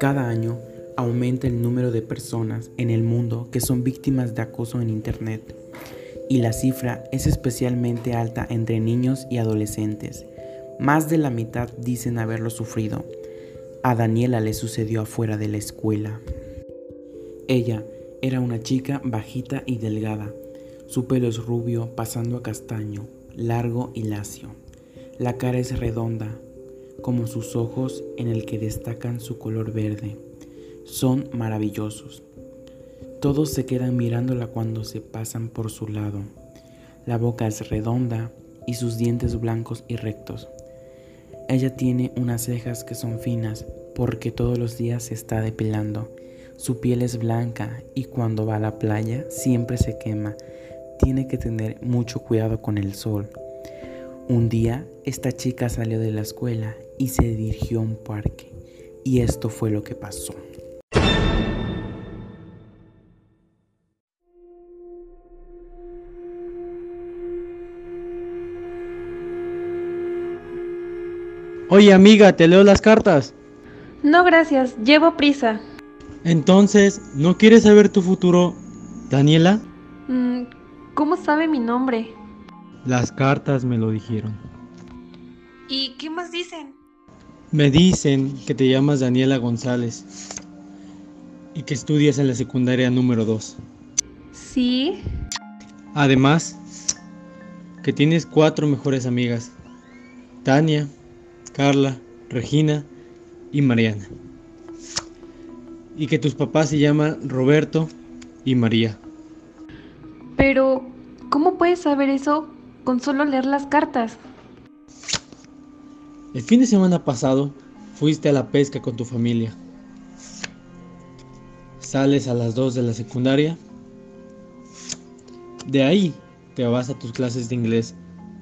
Cada año aumenta el número de personas en el mundo que son víctimas de acoso en Internet y la cifra es especialmente alta entre niños y adolescentes. Más de la mitad dicen haberlo sufrido. A Daniela le sucedió afuera de la escuela. Ella era una chica bajita y delgada. Su pelo es rubio pasando a castaño, largo y lacio. La cara es redonda, como sus ojos en el que destacan su color verde. Son maravillosos. Todos se quedan mirándola cuando se pasan por su lado. La boca es redonda y sus dientes blancos y rectos. Ella tiene unas cejas que son finas porque todos los días se está depilando. Su piel es blanca y cuando va a la playa siempre se quema. Tiene que tener mucho cuidado con el sol. Un día esta chica salió de la escuela y se dirigió a un parque. Y esto fue lo que pasó. Oye amiga, ¿te leo las cartas? No, gracias, llevo prisa. Entonces, ¿no quieres saber tu futuro, Daniela? Mm, ¿Cómo sabe mi nombre? Las cartas me lo dijeron. ¿Y qué más dicen? Me dicen que te llamas Daniela González y que estudias en la secundaria número 2. Sí. Además, que tienes cuatro mejores amigas. Tania, Carla, Regina y Mariana. Y que tus papás se llaman Roberto y María. Pero, ¿cómo puedes saber eso con solo leer las cartas? El fin de semana pasado fuiste a la pesca con tu familia. Sales a las 2 de la secundaria. De ahí te vas a tus clases de inglés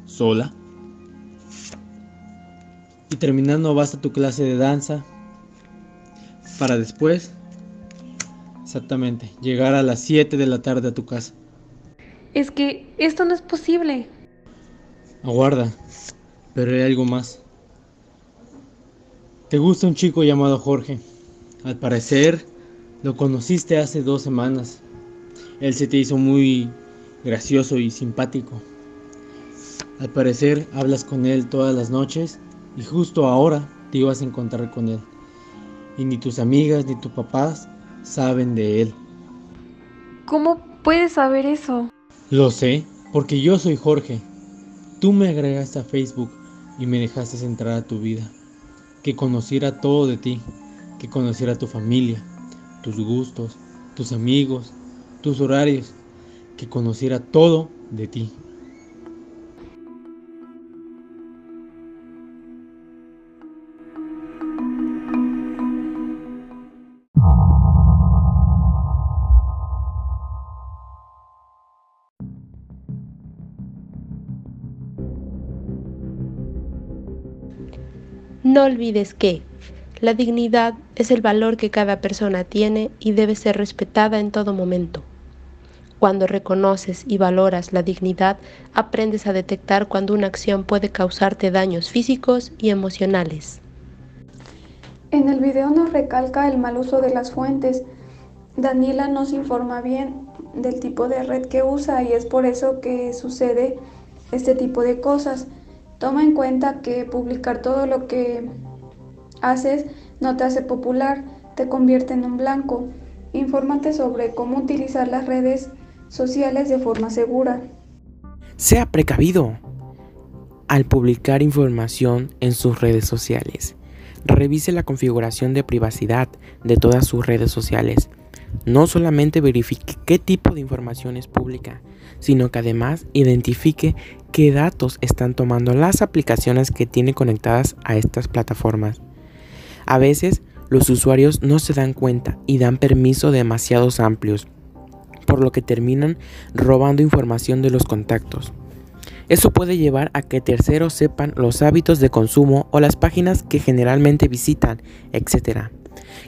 sola. Y terminando vas a tu clase de danza. Para después, exactamente, llegar a las 7 de la tarde a tu casa. Es que esto no es posible. Aguarda, pero hay algo más. Te gusta un chico llamado Jorge. Al parecer, lo conociste hace dos semanas. Él se te hizo muy gracioso y simpático. Al parecer, hablas con él todas las noches y justo ahora te ibas a encontrar con él. Y ni tus amigas ni tus papás saben de él. ¿Cómo puedes saber eso? Lo sé, porque yo soy Jorge. Tú me agregaste a Facebook y me dejaste entrar a tu vida. Que conociera todo de ti, que conociera tu familia, tus gustos, tus amigos, tus horarios, que conociera todo de ti. No olvides que la dignidad es el valor que cada persona tiene y debe ser respetada en todo momento. Cuando reconoces y valoras la dignidad, aprendes a detectar cuando una acción puede causarte daños físicos y emocionales. En el video nos recalca el mal uso de las fuentes. Daniela nos informa bien del tipo de red que usa y es por eso que sucede este tipo de cosas. Toma en cuenta que publicar todo lo que haces no te hace popular, te convierte en un blanco. Infórmate sobre cómo utilizar las redes sociales de forma segura. Sea precavido al publicar información en sus redes sociales. Revise la configuración de privacidad de todas sus redes sociales. No solamente verifique qué tipo de información es pública, sino que además identifique qué datos están tomando las aplicaciones que tiene conectadas a estas plataformas. A veces los usuarios no se dan cuenta y dan permiso demasiados amplios, por lo que terminan robando información de los contactos. Eso puede llevar a que terceros sepan los hábitos de consumo o las páginas que generalmente visitan, etc.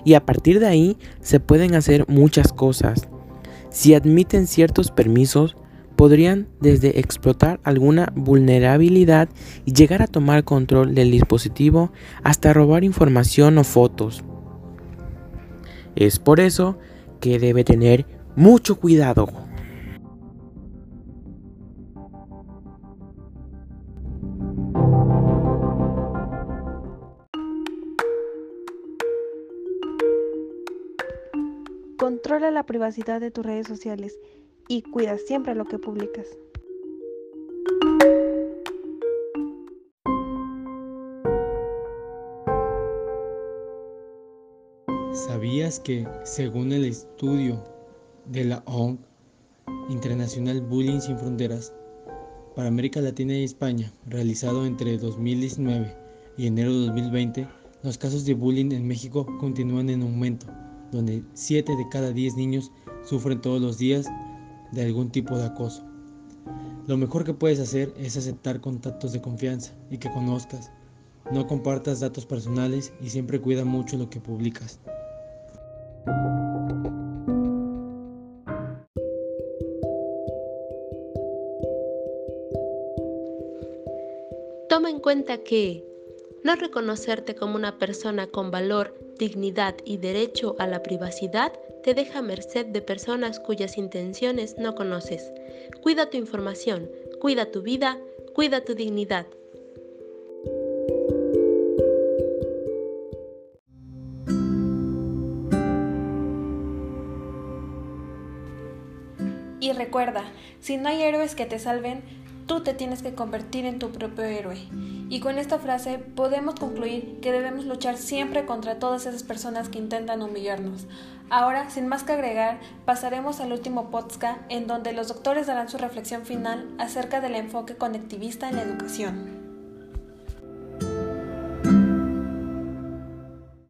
Y a partir de ahí se pueden hacer muchas cosas. Si admiten ciertos permisos, podrían desde explotar alguna vulnerabilidad y llegar a tomar control del dispositivo hasta robar información o fotos. Es por eso que debe tener mucho cuidado. Controla la privacidad de tus redes sociales y cuida siempre lo que publicas. ¿Sabías que, según el estudio de la ONG Internacional Bullying Sin Fronteras, para América Latina y España, realizado entre 2019 y enero de 2020, los casos de bullying en México continúan en aumento? Donde 7 de cada 10 niños sufren todos los días de algún tipo de acoso. Lo mejor que puedes hacer es aceptar contactos de confianza y que conozcas. No compartas datos personales y siempre cuida mucho lo que publicas. Toma en cuenta que no reconocerte como una persona con valor, dignidad y derecho a la privacidad te deja a merced de personas cuyas intenciones no conoces. Cuida tu información, cuida tu vida, cuida tu dignidad. Y recuerda, si no hay héroes que te salven, tú te tienes que convertir en tu propio héroe. Y con esta frase podemos concluir que debemos luchar siempre contra todas esas personas que intentan humillarnos. Ahora, sin más que agregar, pasaremos al último podcast en donde los doctores darán su reflexión final acerca del enfoque conectivista en la educación.